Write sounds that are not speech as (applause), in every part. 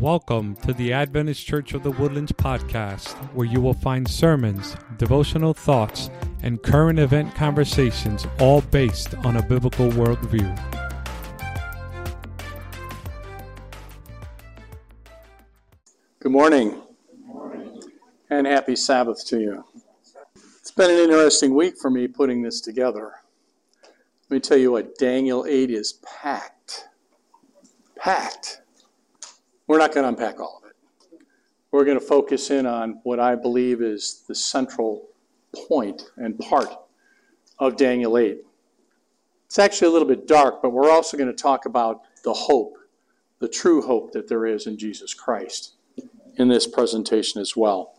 Welcome to the Adventist Church of the Woodlands podcast, where you will find sermons, devotional thoughts, and current event conversations, all based on a biblical worldview. Good morning. And happy Sabbath to you. It's been an interesting week for me putting this together. Let me tell you what Daniel 8 is packed. Packed. We're not going to unpack all of it. We're going to focus in on what I believe is the central point and part of Daniel 8. It's actually a little bit dark, but we're also going to talk about the hope, the true hope that there is in Jesus Christ in this presentation as well.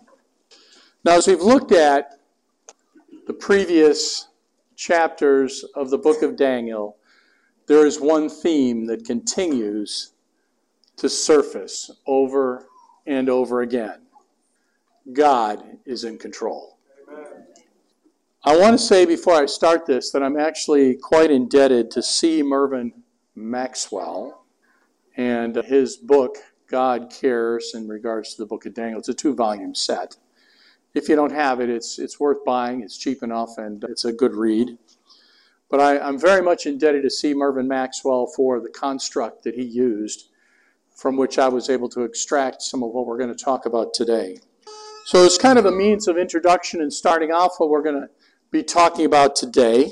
Now, as we've looked at the previous chapters of the book of Daniel, there is one theme that continues to surface over and over again God is in control. I want to say before I start this that I'm actually quite indebted to C. Mervyn Maxwell and his book, God Cares, in regards to the book of Daniel. It's a two volume set. If you don't have it, it's, it's worth buying. It's cheap enough and it's a good read. But I, I'm very much indebted to C. Mervyn Maxwell for the construct that he used from which I was able to extract some of what we're going to talk about today. So it's kind of a means of introduction and starting off what we're going to be talking about today.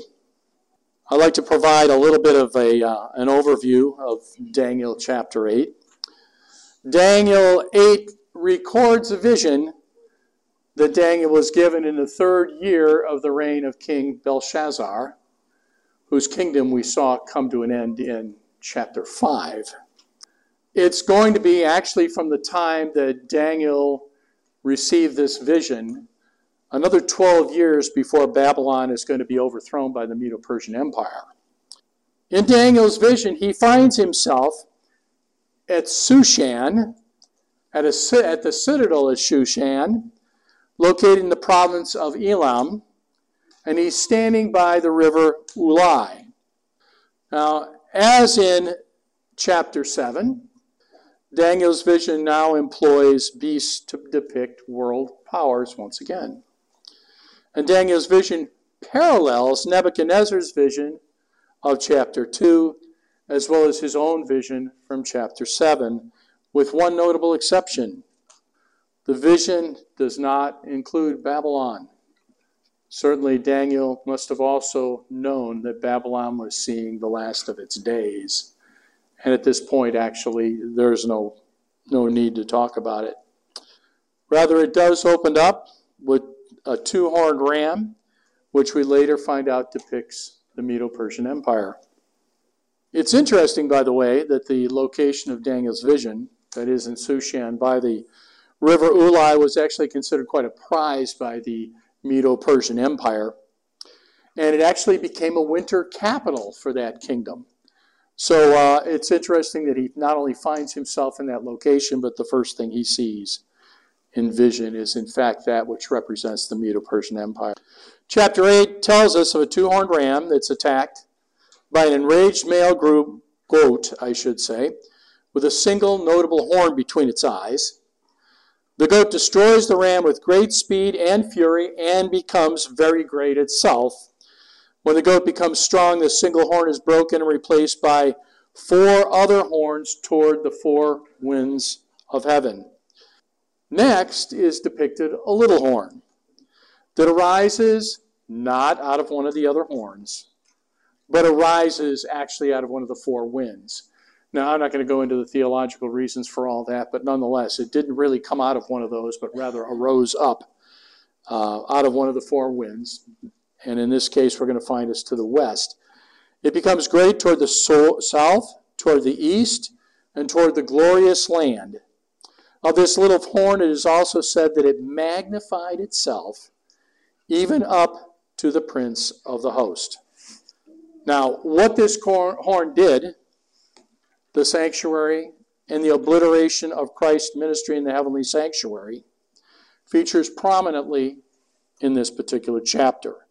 I'd like to provide a little bit of a, uh, an overview of Daniel chapter 8. Daniel 8 records a vision that Daniel was given in the third year of the reign of King Belshazzar, whose kingdom we saw come to an end in chapter 5. It's going to be actually from the time that Daniel received this vision, another 12 years before Babylon is going to be overthrown by the Medo Persian Empire. In Daniel's vision, he finds himself at Shushan, at, a, at the citadel of Shushan, located in the province of Elam, and he's standing by the river Ulai. Now, as in chapter 7, Daniel's vision now employs beasts to depict world powers once again. And Daniel's vision parallels Nebuchadnezzar's vision of chapter 2, as well as his own vision from chapter 7, with one notable exception. The vision does not include Babylon. Certainly, Daniel must have also known that Babylon was seeing the last of its days. And at this point, actually, there's no, no need to talk about it. Rather, it does open up with a two horned ram, which we later find out depicts the Medo Persian Empire. It's interesting, by the way, that the location of Daniel's vision, that is in Shushan by the river Ulai, was actually considered quite a prize by the Medo Persian Empire. And it actually became a winter capital for that kingdom. So uh, it's interesting that he not only finds himself in that location, but the first thing he sees in vision is, in fact, that which represents the Medo Persian Empire. Chapter 8 tells us of a two horned ram that's attacked by an enraged male group, goat, I should say, with a single notable horn between its eyes. The goat destroys the ram with great speed and fury and becomes very great itself when the goat becomes strong, the single horn is broken and replaced by four other horns toward the four winds of heaven. Next is depicted a little horn that arises not out of one of the other horns, but arises actually out of one of the four winds. Now, I'm not going to go into the theological reasons for all that, but nonetheless, it didn't really come out of one of those, but rather arose up uh, out of one of the four winds and in this case, we're going to find us to the west. It becomes great toward the so- south, toward the east, and toward the glorious land. Of this little horn, it is also said that it magnified itself even up to the prince of the host. Now, what this horn did, the sanctuary and the obliteration of Christ's ministry in the heavenly sanctuary, features prominently in this particular chapter.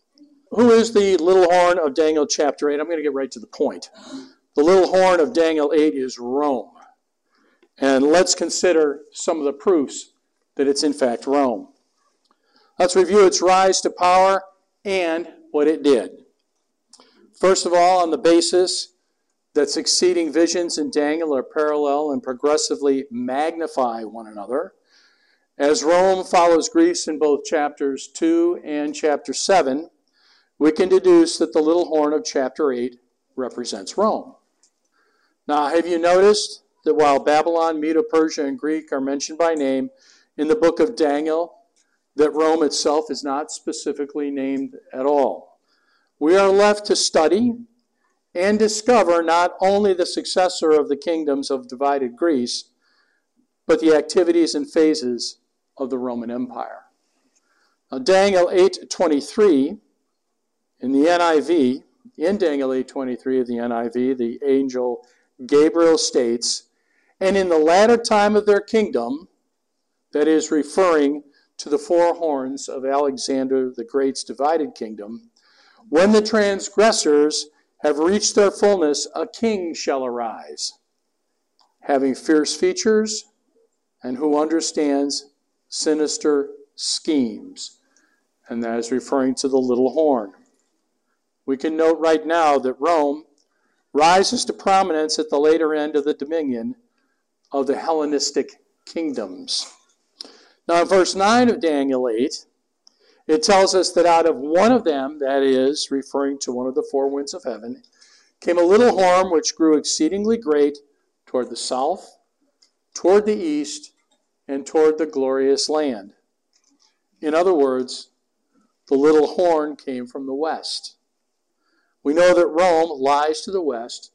Who is the little horn of Daniel chapter 8? I'm going to get right to the point. The little horn of Daniel 8 is Rome. And let's consider some of the proofs that it's in fact Rome. Let's review its rise to power and what it did. First of all, on the basis that succeeding visions in Daniel are parallel and progressively magnify one another. As Rome follows Greece in both chapters 2 and chapter 7, we can deduce that the little horn of chapter 8 represents Rome. Now, have you noticed that while Babylon, Medo Persia, and Greek are mentioned by name in the book of Daniel, that Rome itself is not specifically named at all? We are left to study and discover not only the successor of the kingdoms of divided Greece, but the activities and phases of the Roman Empire. Now, Daniel 8:23 in the NIV, in Daniel 8:23 of the NIV, the angel Gabriel states, "And in the latter time of their kingdom, that is referring to the four horns of Alexander the Great's divided kingdom, when the transgressors have reached their fullness, a king shall arise, having fierce features and who understands sinister schemes. And that is referring to the little horn. We can note right now that Rome rises to prominence at the later end of the dominion of the Hellenistic kingdoms. Now, in verse 9 of Daniel 8, it tells us that out of one of them, that is, referring to one of the four winds of heaven, came a little horn which grew exceedingly great toward the south, toward the east, and toward the glorious land. In other words, the little horn came from the west. We know that Rome lies to the west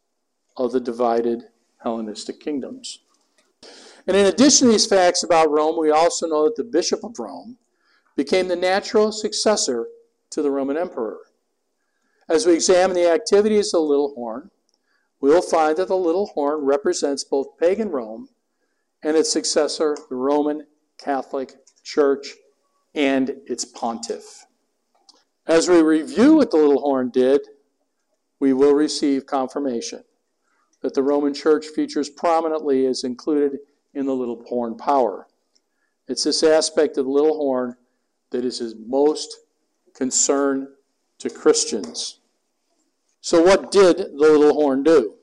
of the divided Hellenistic kingdoms. And in addition to these facts about Rome, we also know that the Bishop of Rome became the natural successor to the Roman emperor. As we examine the activities of the little horn, we will find that the little horn represents both pagan Rome and its successor, the Roman Catholic Church, and its pontiff. As we review what the little horn did, we will receive confirmation that the Roman Church features prominently as included in the little horn power. It's this aspect of the little horn that is his most concern to Christians. So what did the little horn do?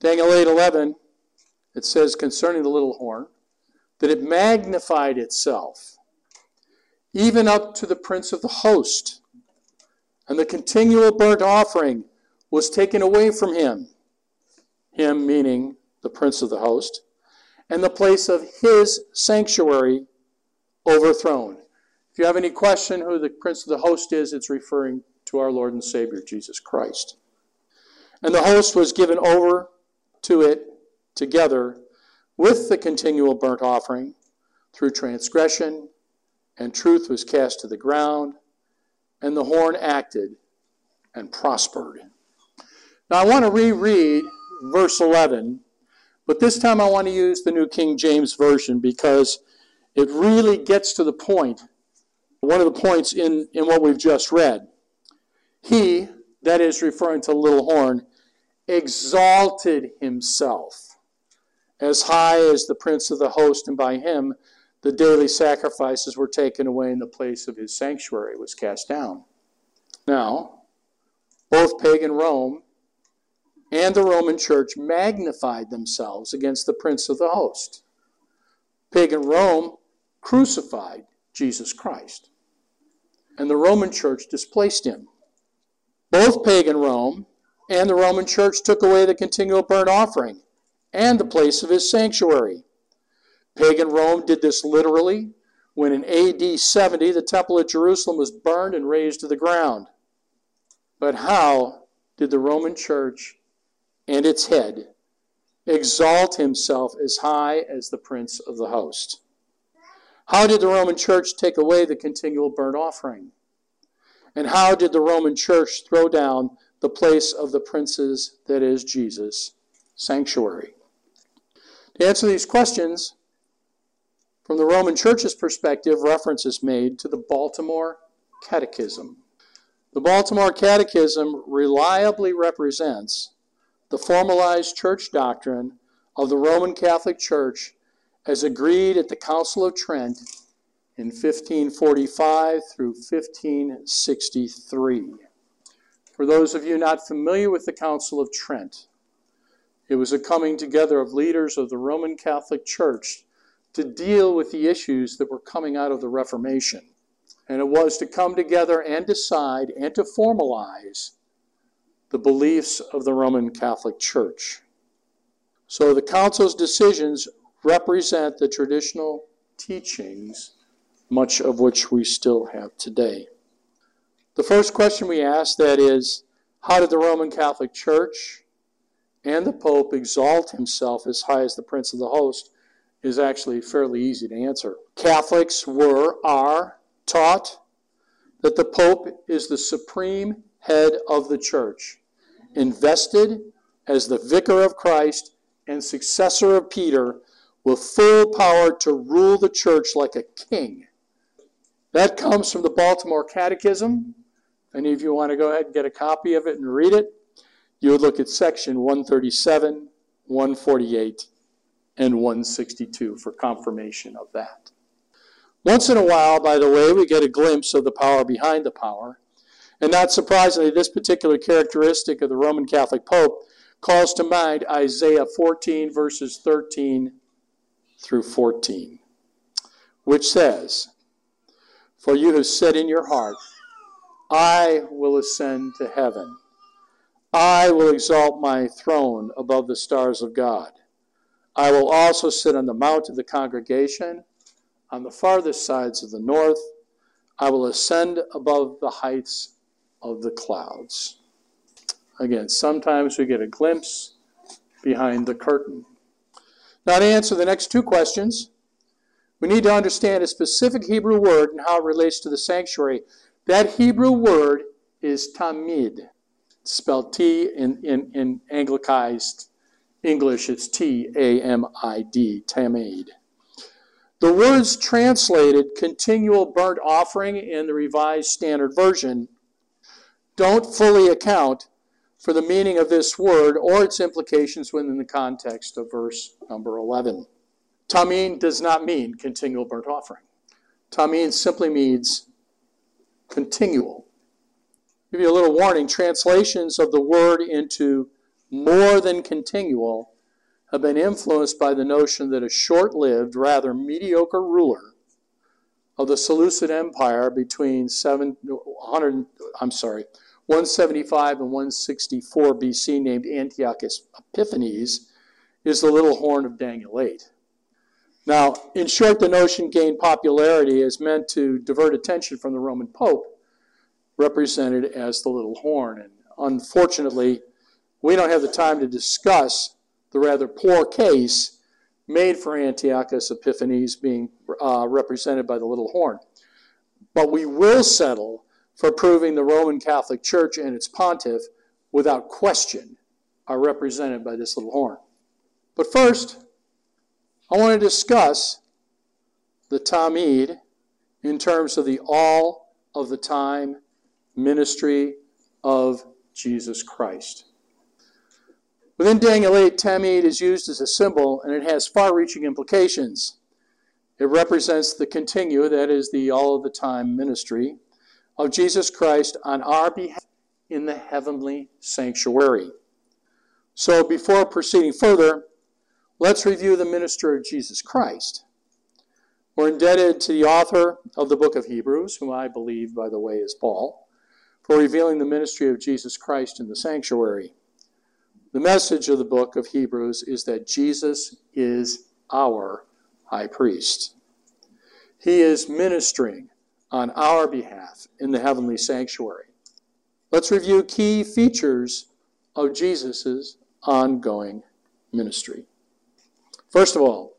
Daniel 8:11 it says concerning the little horn that it magnified itself even up to the prince of the host and the continual burnt offering was taken away from him him meaning the prince of the host and the place of his sanctuary overthrown if you have any question who the prince of the host is, it's referring to our Lord and Savior, Jesus Christ. And the host was given over to it together with the continual burnt offering through transgression, and truth was cast to the ground, and the horn acted and prospered. Now I want to reread verse 11, but this time I want to use the New King James Version because it really gets to the point one of the points in, in what we've just read. He, that is referring to little horn, exalted himself as high as the prince of the host, and by him the daily sacrifices were taken away, and the place of his sanctuary was cast down. Now, both pagan Rome and the Roman Church magnified themselves against the prince of the host. Pagan Rome crucified Jesus Christ and the Roman Church displaced him. Both pagan Rome and the Roman Church took away the continual burnt offering and the place of his sanctuary. Pagan Rome did this literally when in AD 70 the Temple at Jerusalem was burned and razed to the ground. But how did the Roman Church and its head exalt himself as high as the prince of the host? How did the Roman Church take away the continual burnt offering? And how did the Roman Church throw down the place of the princes, that is, Jesus' sanctuary? To answer these questions, from the Roman Church's perspective, reference is made to the Baltimore Catechism. The Baltimore Catechism reliably represents the formalized church doctrine of the Roman Catholic Church as agreed at the Council of Trent in 1545 through 1563. For those of you not familiar with the Council of Trent, it was a coming together of leaders of the Roman Catholic Church to deal with the issues that were coming out of the Reformation. And it was to come together and decide and to formalize the beliefs of the Roman Catholic Church. So the Council's decisions represent the traditional teachings, much of which we still have today. The first question we ask that is, how did the Roman Catholic Church and the Pope exalt himself as high as the Prince of the Host is actually fairly easy to answer. Catholics were, are taught that the Pope is the supreme head of the church, invested as the vicar of Christ and successor of Peter with full power to rule the church like a king. That comes from the Baltimore Catechism. Any of you want to go ahead and get a copy of it and read it, you would look at section 137, 148, and 162 for confirmation of that. Once in a while, by the way, we get a glimpse of the power behind the power. And not surprisingly, this particular characteristic of the Roman Catholic Pope calls to mind Isaiah 14, verses 13 through 14, which says, For you have said in your heart, I will ascend to heaven. I will exalt my throne above the stars of God. I will also sit on the mount of the congregation on the farthest sides of the north. I will ascend above the heights of the clouds. Again, sometimes we get a glimpse behind the curtain. Now, to answer the next two questions, we need to understand a specific Hebrew word and how it relates to the sanctuary. That Hebrew word is tamid, spelled T in, in, in Anglicized English, it's T A M I D, tamid. The words translated continual burnt offering in the Revised Standard Version don't fully account for the meaning of this word or its implications within the context of verse number 11. Tamid does not mean continual burnt offering. Tamid simply means continual. Give you a little warning translations of the word into more than continual have been influenced by the notion that a short lived, rather mediocre ruler of the Seleucid Empire between 700, I'm sorry, 175 and 164 BC, named Antiochus Epiphanes, is the little horn of Daniel 8. Now, in short, the notion gained popularity as meant to divert attention from the Roman Pope, represented as the little horn. And unfortunately, we don't have the time to discuss the rather poor case made for Antiochus Epiphanes being uh, represented by the little horn. But we will settle for proving the Roman Catholic Church and its pontiff, without question, are represented by this little horn. But first, I want to discuss the Tamid in terms of the all of the time ministry of Jesus Christ. Within Daniel 8, Tamid is used as a symbol and it has far reaching implications. It represents the continue, that is, the all of the time ministry of Jesus Christ on our behalf in the heavenly sanctuary. So, before proceeding further, let's review the ministry of Jesus Christ. We're indebted to the author of the book of Hebrews, whom I believe, by the way, is Paul, for revealing the ministry of Jesus Christ in the sanctuary. The message of the book of Hebrews is that Jesus is our high priest. He is ministering on our behalf in the heavenly sanctuary. Let's review key features of Jesus' ongoing ministry. First of all,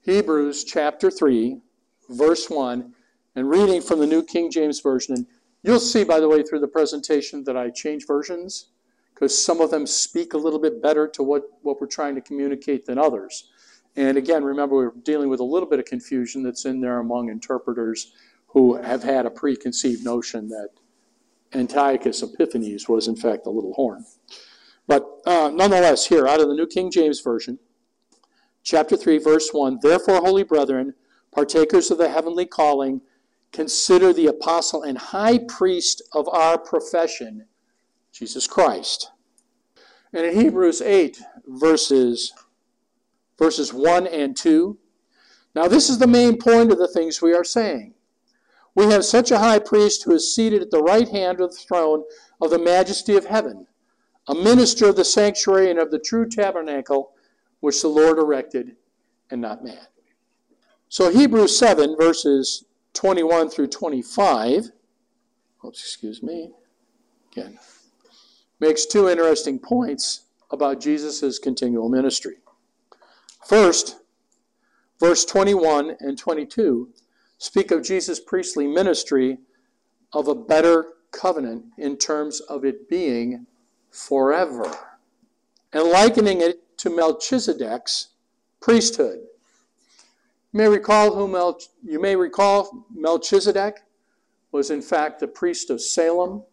Hebrews chapter 3, verse 1, and reading from the New King James Version. And you'll see, by the way, through the presentation that I change versions because some of them speak a little bit better to what, what we're trying to communicate than others. And again, remember, we're dealing with a little bit of confusion that's in there among interpreters who have had a preconceived notion that Antiochus Epiphanes was, in fact, a little horn. But uh, nonetheless, here, out of the New King James Version, chapter 3, verse 1 Therefore, holy brethren, partakers of the heavenly calling, consider the apostle and high priest of our profession, Jesus Christ. And in Hebrews 8, verses, verses 1 and 2, now this is the main point of the things we are saying. We have such a high priest who is seated at the right hand of the throne of the majesty of heaven, a minister of the sanctuary and of the true tabernacle which the Lord erected and not man. So Hebrews 7, verses 21 through 25, oops, excuse me, again, makes two interesting points about Jesus' continual ministry. First, verse 21 and 22 speak of Jesus' priestly ministry of a better covenant in terms of it being forever, and likening it to Melchizedek's priesthood. You may recall who Mel- you may recall Melchizedek was in fact the priest of Salem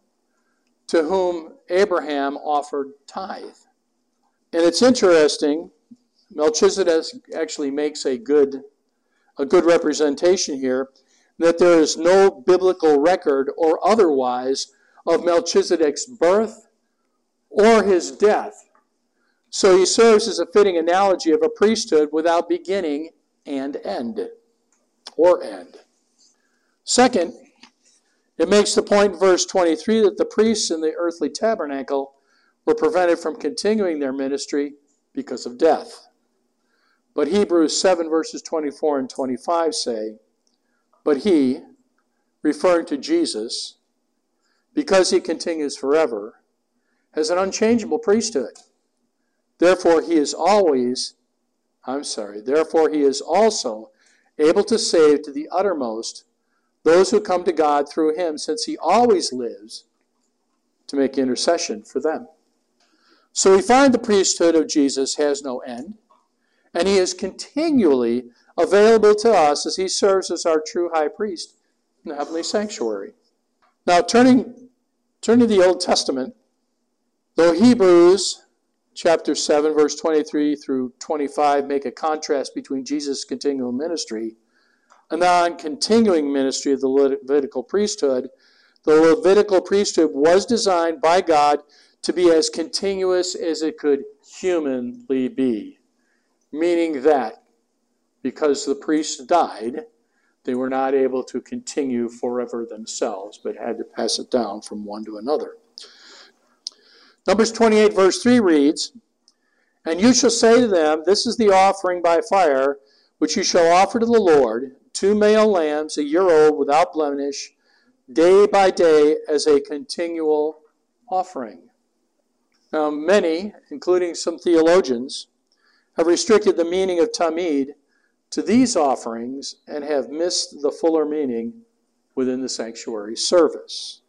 to whom Abraham offered tithe. And it's interesting, Melchizedek actually makes a good a good representation here that there is no biblical record or otherwise of Melchizedek's birth or his death. So he serves as a fitting analogy of a priesthood without beginning and end, or end. Second, it makes the point in verse 23 that the priests in the earthly tabernacle were prevented from continuing their ministry because of death. But Hebrews 7, verses 24 and 25 say, But he, referring to Jesus, because he continues forever, has an unchangeable priesthood. Therefore, he is always, I'm sorry, therefore, he is also able to save to the uttermost those who come to God through him, since he always lives to make intercession for them. So we find the priesthood of Jesus has no end, and he is continually available to us as he serves as our true high priest in the heavenly sanctuary. Now, turning, turning to the Old Testament, though Hebrews chapter 7, verse 23 through 25 make a contrast between Jesus' continual ministry and the non continuing ministry of the Levitical priesthood, the Levitical priesthood was designed by God to be as continuous as it could humanly be. Meaning that because the priests died, they were not able to continue forever themselves, but had to pass it down from one to another. Numbers 28, verse 3 reads, And you shall say to them, This is the offering by fire, which you shall offer to the Lord, two male lambs, a year old, without blemish, day by day, as a continual offering. Now, many, including some theologians, have restricted the meaning of tamid to these offerings and have missed the fuller meaning within the sanctuary service.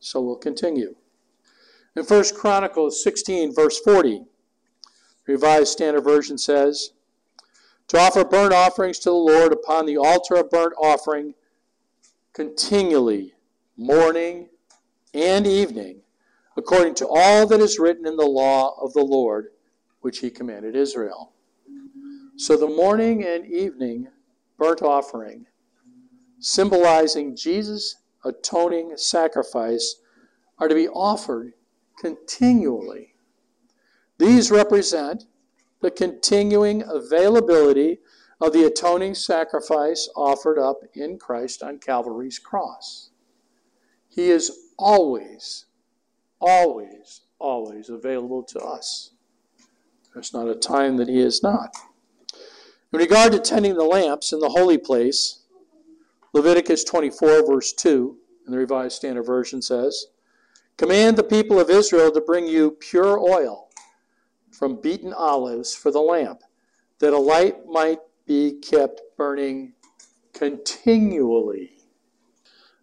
So we'll continue. In 1 Chronicles 16, verse 40, Revised Standard Version says, To offer burnt offerings to the Lord upon the altar of burnt offering continually, morning and evening, according to all that is written in the law of the Lord, which he commanded Israel. So the morning and evening burnt offering, symbolizing Jesus' atoning sacrifice, are to be offered continually. These represent the continuing availability of the atoning sacrifice offered up in Christ on Calvary's cross. He is always always, always available to us. There's not a time that He is not. In regard to tending the lamps in the holy place, Leviticus 24, verse 2, in the Revised Standard Version says, Command the people of Israel to bring you pure oil from beaten olives for the lamp, that a light might be kept burning continually.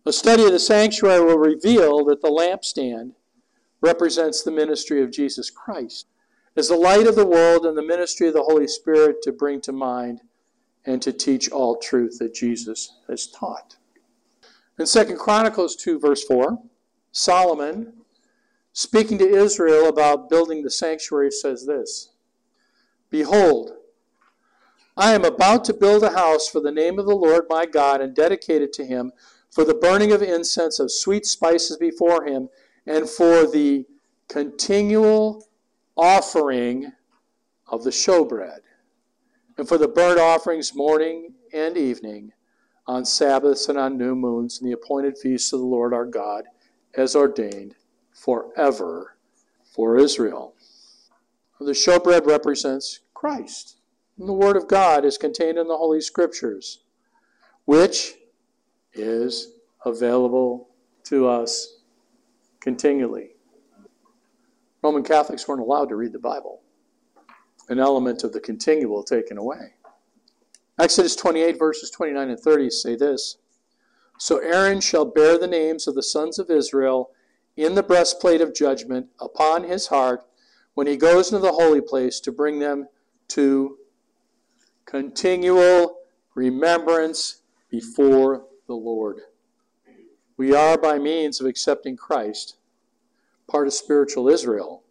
A study of the sanctuary will reveal that the lampstand represents the ministry of Jesus Christ as the light of the world and the ministry of the Holy Spirit to bring to mind and to teach all truth that Jesus has taught. In 2 Chronicles 2, verse 4, Solomon, speaking to Israel about building the sanctuary, says this Behold, I am about to build a house for the name of the Lord my God and dedicate it to him for the burning of incense of sweet spices before him and for the continual offering of the showbread and for the burnt offerings morning and evening on Sabbaths and on new moons and the appointed feasts of the Lord our God as ordained forever for Israel. The showbread represents Christ. And the Word of God is contained in the Holy Scriptures, which is available to us continually. Roman Catholics weren't allowed to read the Bible, an element of the continual taken away. Exodus 28, verses 29 and 30 say this So Aaron shall bear the names of the sons of Israel in the breastplate of judgment upon his heart when he goes into the holy place to bring them to continual remembrance before the Lord. We are, by means of accepting Christ, part of spiritual Israel.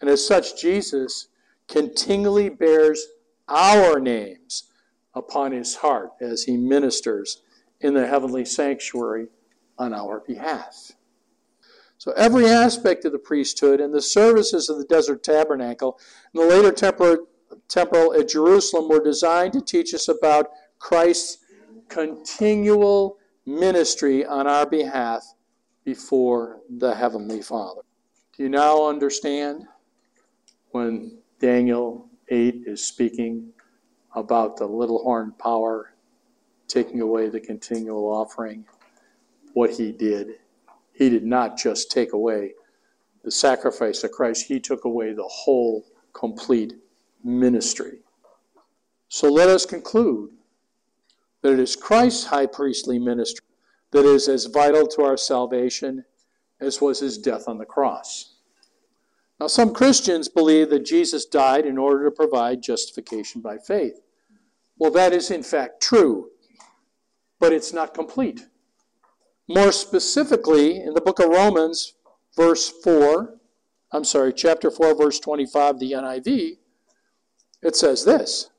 And as such, Jesus continually bears our names upon his heart as he ministers in the heavenly sanctuary on our behalf. So every aspect of the priesthood and the services of the desert tabernacle and the later temple, temple at Jerusalem were designed to teach us about Christ's continual ministry on our behalf before the Heavenly Father. Do you now understand when Daniel 8 is speaking about the little horn power taking away the continual offering? What he did he did not just take away the sacrifice of Christ, he took away the whole complete ministry. So let us conclude that it is Christ's high priestly ministry that is as vital to our salvation as was his death on the cross. Now, some Christians believe that Jesus died in order to provide justification by faith. Well, that is in fact true, but it's not complete. More specifically, in the book of Romans, verse 4, I'm sorry, chapter 4, verse 25, the NIV, it says this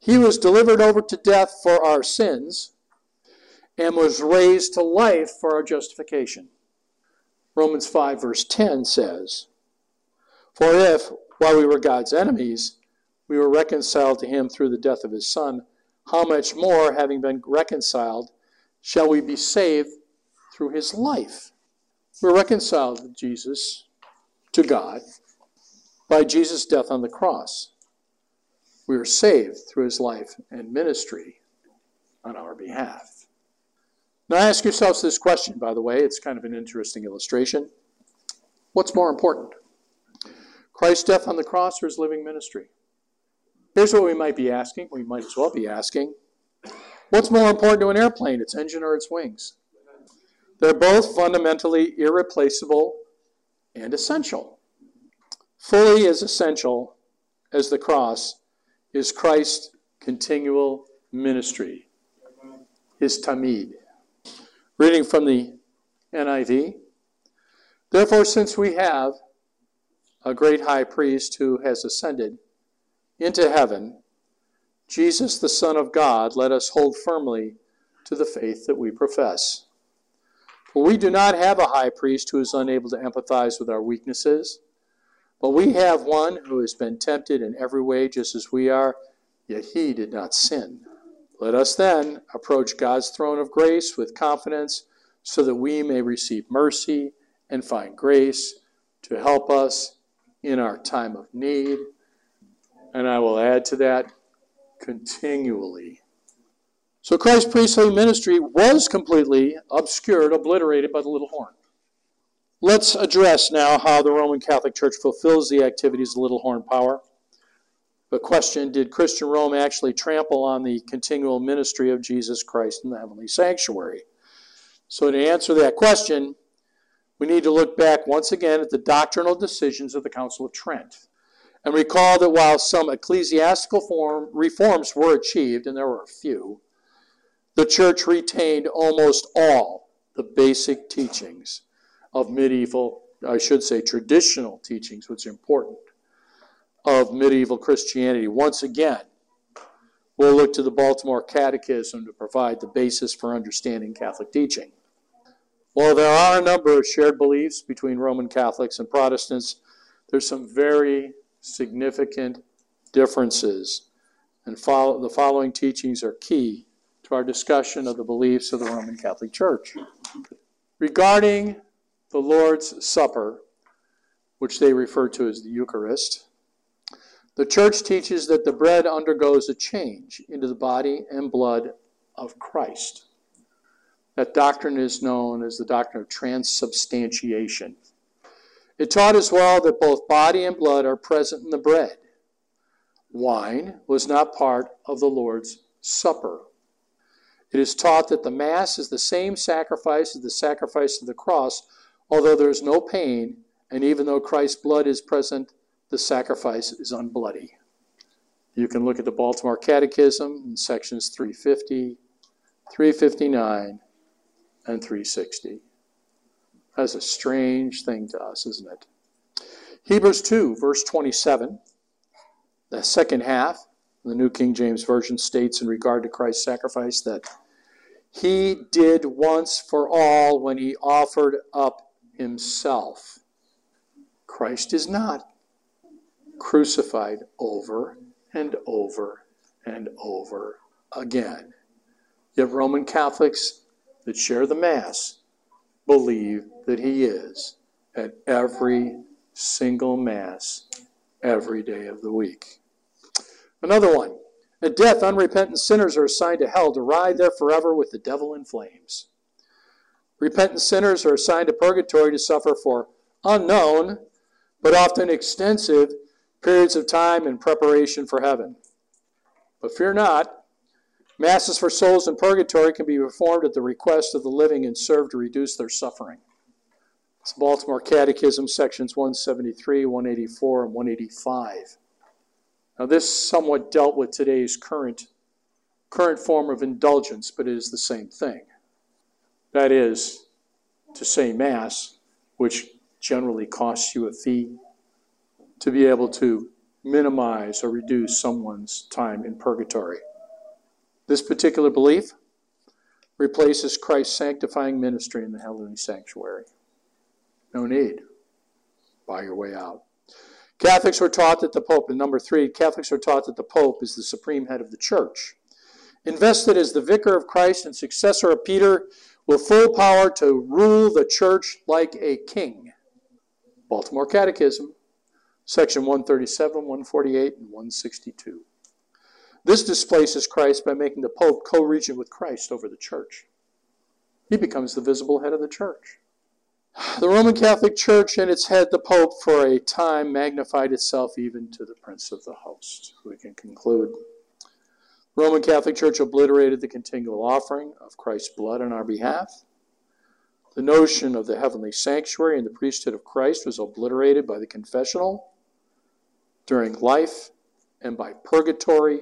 He was delivered over to death for our sins and was raised to life for our justification. Romans 5, verse 10 says, For if, while we were God's enemies, we were reconciled to him through the death of his Son, how much more, having been reconciled, shall we be saved through his life. We're reconciled with Jesus to God by Jesus' death on the cross. We are saved through his life and ministry on our behalf. Now, ask yourselves this question, by the way. It's kind of an interesting illustration. What's more important? Christ's death on the cross or his living ministry? Here's what we might be asking. We might as well be asking What's more important to an airplane, its engine or its wings? They're both fundamentally irreplaceable and essential. Fully as essential as the cross is Christ's continual ministry, his tamid. Reading from the NIV. Therefore, since we have a great high priest who has ascended into heaven, Jesus, the Son of God, let us hold firmly to the faith that we profess. For we do not have a high priest who is unable to empathize with our weaknesses, but we have one who has been tempted in every way just as we are, yet he did not sin. Let us then approach God's throne of grace with confidence so that we may receive mercy and find grace to help us in our time of need. And I will add to that continually. So Christ's priestly ministry was completely obscured, obliterated by the little horn. Let's address now how the Roman Catholic Church fulfills the activities of the little horn power. The question Did Christian Rome actually trample on the continual ministry of Jesus Christ in the heavenly sanctuary? So, to answer that question, we need to look back once again at the doctrinal decisions of the Council of Trent. And recall that while some ecclesiastical form, reforms were achieved, and there were a few, the church retained almost all the basic teachings of medieval, I should say traditional teachings, which is important, of medieval Christianity. Once again, We'll look to the Baltimore Catechism to provide the basis for understanding Catholic teaching. While there are a number of shared beliefs between Roman Catholics and Protestants, there's some very significant differences, and follow, the following teachings are key to our discussion of the beliefs of the Roman Catholic Church. Regarding the Lord's Supper, which they refer to as the Eucharist, the church teaches that the bread undergoes a change into the body and blood of Christ. That doctrine is known as the doctrine of transubstantiation. It taught as well that both body and blood are present in the bread. Wine was not part of the Lord's Supper. It is taught that the Mass is the same sacrifice as the sacrifice of the cross, although there is no pain, and even though Christ's blood is present, the sacrifice is unbloody. You can look at the Baltimore Catechism in sections 350, 359, and 360. That's a strange thing to us, isn't it? Hebrews 2, verse 27, the second half, the New King James Version states in regard to Christ's sacrifice that he did once for all when he offered up himself. Christ is not crucified over and over and over again. Yet Roman Catholics that share the Mass believe that he is at every single Mass every day of the week. Another one. At death, unrepentant sinners are assigned to hell to ride there forever with the devil in flames. Repentant sinners are assigned to purgatory to suffer for unknown, but often extensive periods of time in preparation for heaven. But fear not, masses for souls in purgatory can be performed at the request of the living and serve to reduce their suffering. It's Baltimore Catechism, sections 173, 184, and 185. Now, this somewhat dealt with today's current, current form of indulgence, but it is the same thing. That is, to say Mass, which generally costs you a fee, to be able to minimize or reduce someone's time in purgatory. This particular belief replaces Christ's sanctifying ministry in the heavenly sanctuary. No need. Buy your way out. Catholics were taught that the Pope, and number three, Catholics are taught that the Pope is the supreme head of the church. Invested as the vicar of Christ and successor of Peter, with full power to rule the church like a king. Baltimore Catechism, section 137, 148, and 162. This displaces Christ by making the Pope co regent with Christ over the church. He becomes the visible head of the church. The Roman Catholic Church and its head, the Pope, for a time magnified itself even to the Prince of the Host. We can conclude. The Roman Catholic Church obliterated the continual offering of Christ's blood on our behalf. The notion of the heavenly sanctuary and the priesthood of Christ was obliterated by the confessional during life and by purgatory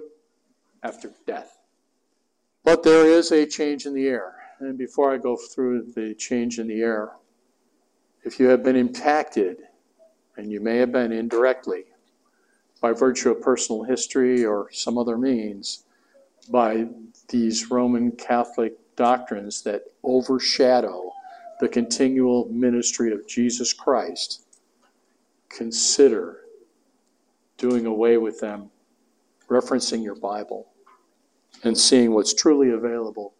after death. But there is a change in the air. And before I go through the change in the air, if you have been impacted, and you may have been indirectly, by virtue of personal history or some other means, by these Roman Catholic doctrines that overshadow the continual ministry of Jesus Christ, consider doing away with them, referencing your Bible, and seeing what's truly available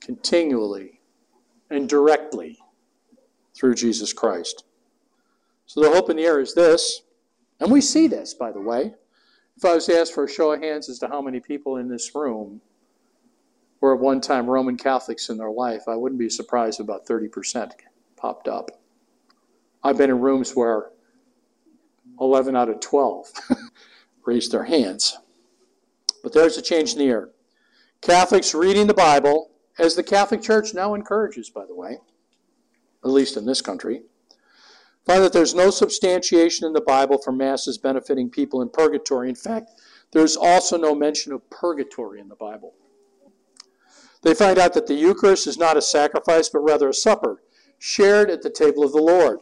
continually and directly through Jesus Christ. So the hope in the air is this, and we see this, by the way. If I was to ask for a show of hands as to how many people in this room were at one time Roman Catholics in their life, I wouldn't be surprised about 30% popped up. I've been in rooms where 11 out of 12 (laughs) raised their hands. But there's a change in the air. Catholics reading the Bible, as the Catholic Church now encourages, by the way, at least in this country, find that there's no substantiation in the Bible for masses benefiting people in purgatory. In fact, there's also no mention of purgatory in the Bible. They find out that the Eucharist is not a sacrifice, but rather a supper, shared at the table of the Lord.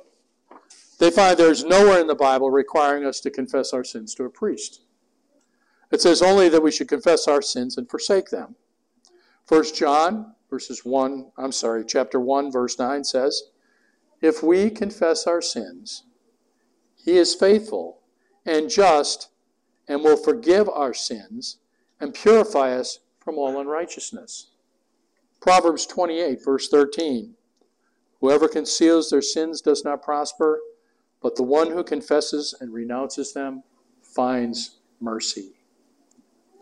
They find there's nowhere in the Bible requiring us to confess our sins to a priest. It says only that we should confess our sins and forsake them. 1 John verses 1, I'm sorry, chapter 1 verse 9 says, "If we confess our sins, he is faithful and just and will forgive our sins and purify us from all unrighteousness." Proverbs 28 verse 13, "Whoever conceals their sins does not prosper, but the one who confesses and renounces them finds mercy."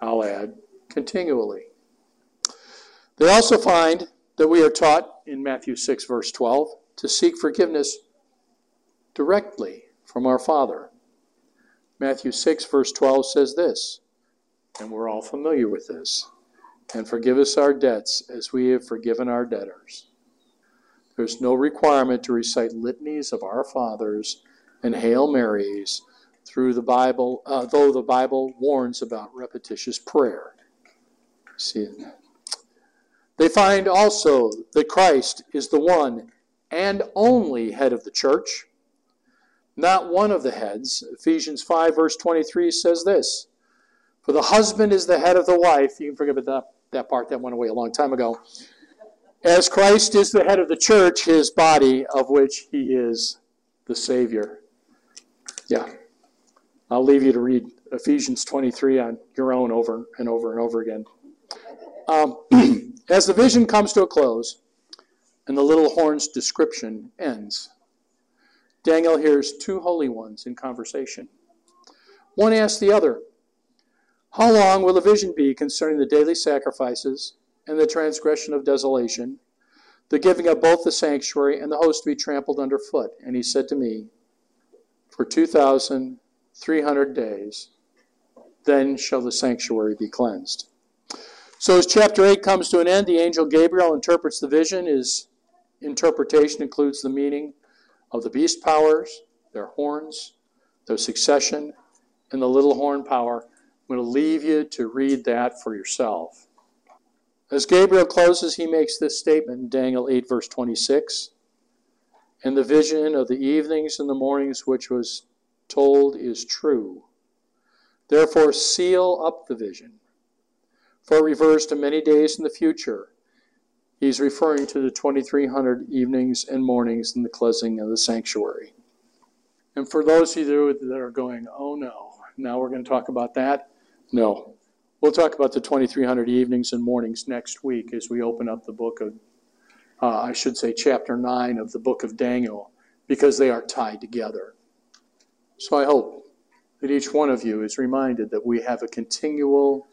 I'll add, continually. They also find that we are taught in Matthew 6, verse 12, to seek forgiveness directly from our Father. Matthew 6, verse 12 says this, and we're all familiar with this and forgive us our debts as we have forgiven our debtors. There's no requirement to recite litanies of our fathers and Hail Marys through the Bible, uh, though the Bible warns about repetitious prayer. See, they find also that Christ is the one and only head of the church, not one of the heads. Ephesians 5, verse 23 says this For the husband is the head of the wife. You can forget about that, that part, that went away a long time ago. As Christ is the head of the church, his body, of which he is the Savior. Yeah. I'll leave you to read Ephesians 23 on your own over and over and over again. Um, (clears throat) as the vision comes to a close and the little horn's description ends, Daniel hears two holy ones in conversation. One asks the other, How long will the vision be concerning the daily sacrifices and the transgression of desolation, the giving of both the sanctuary and the host to be trampled underfoot? And he said to me, For 2,300 days, then shall the sanctuary be cleansed. So as chapter 8 comes to an end, the angel Gabriel interprets the vision. His interpretation includes the meaning of the beast powers, their horns, their succession, and the little horn power. I'm going to leave you to read that for yourself. As Gabriel closes, he makes this statement in Daniel 8, verse 26. And the vision of the evenings and the mornings which was told is true. Therefore, seal up the vision for it refers to many days in the future. He's referring to the 2300 evenings and mornings in the cleansing of the sanctuary. And for those of you that are going, oh no, now we're going to talk about that, no. We'll talk about the 2300 evenings and mornings next week as we open up the book of, uh, I should say, chapter 9 of the book of Daniel, because they are tied together. So I hope that each one of you is reminded that we have a continual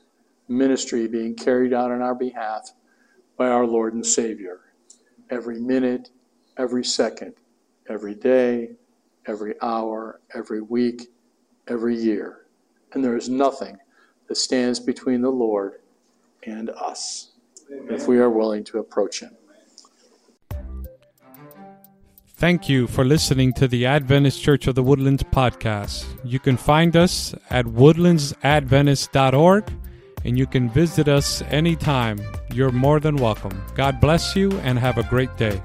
ministry being carried out on our behalf by our Lord and Savior. Every minute, every second, every day, every hour, every week, every year. And there is nothing that stands between the Lord and us Amen. if we are willing to approach Him. Thank you for listening to the Adventist Church of the Woodlands podcast. You can find us at woodlandsadventist.org and you can visit us anytime. You're more than welcome. God bless you and have a great day.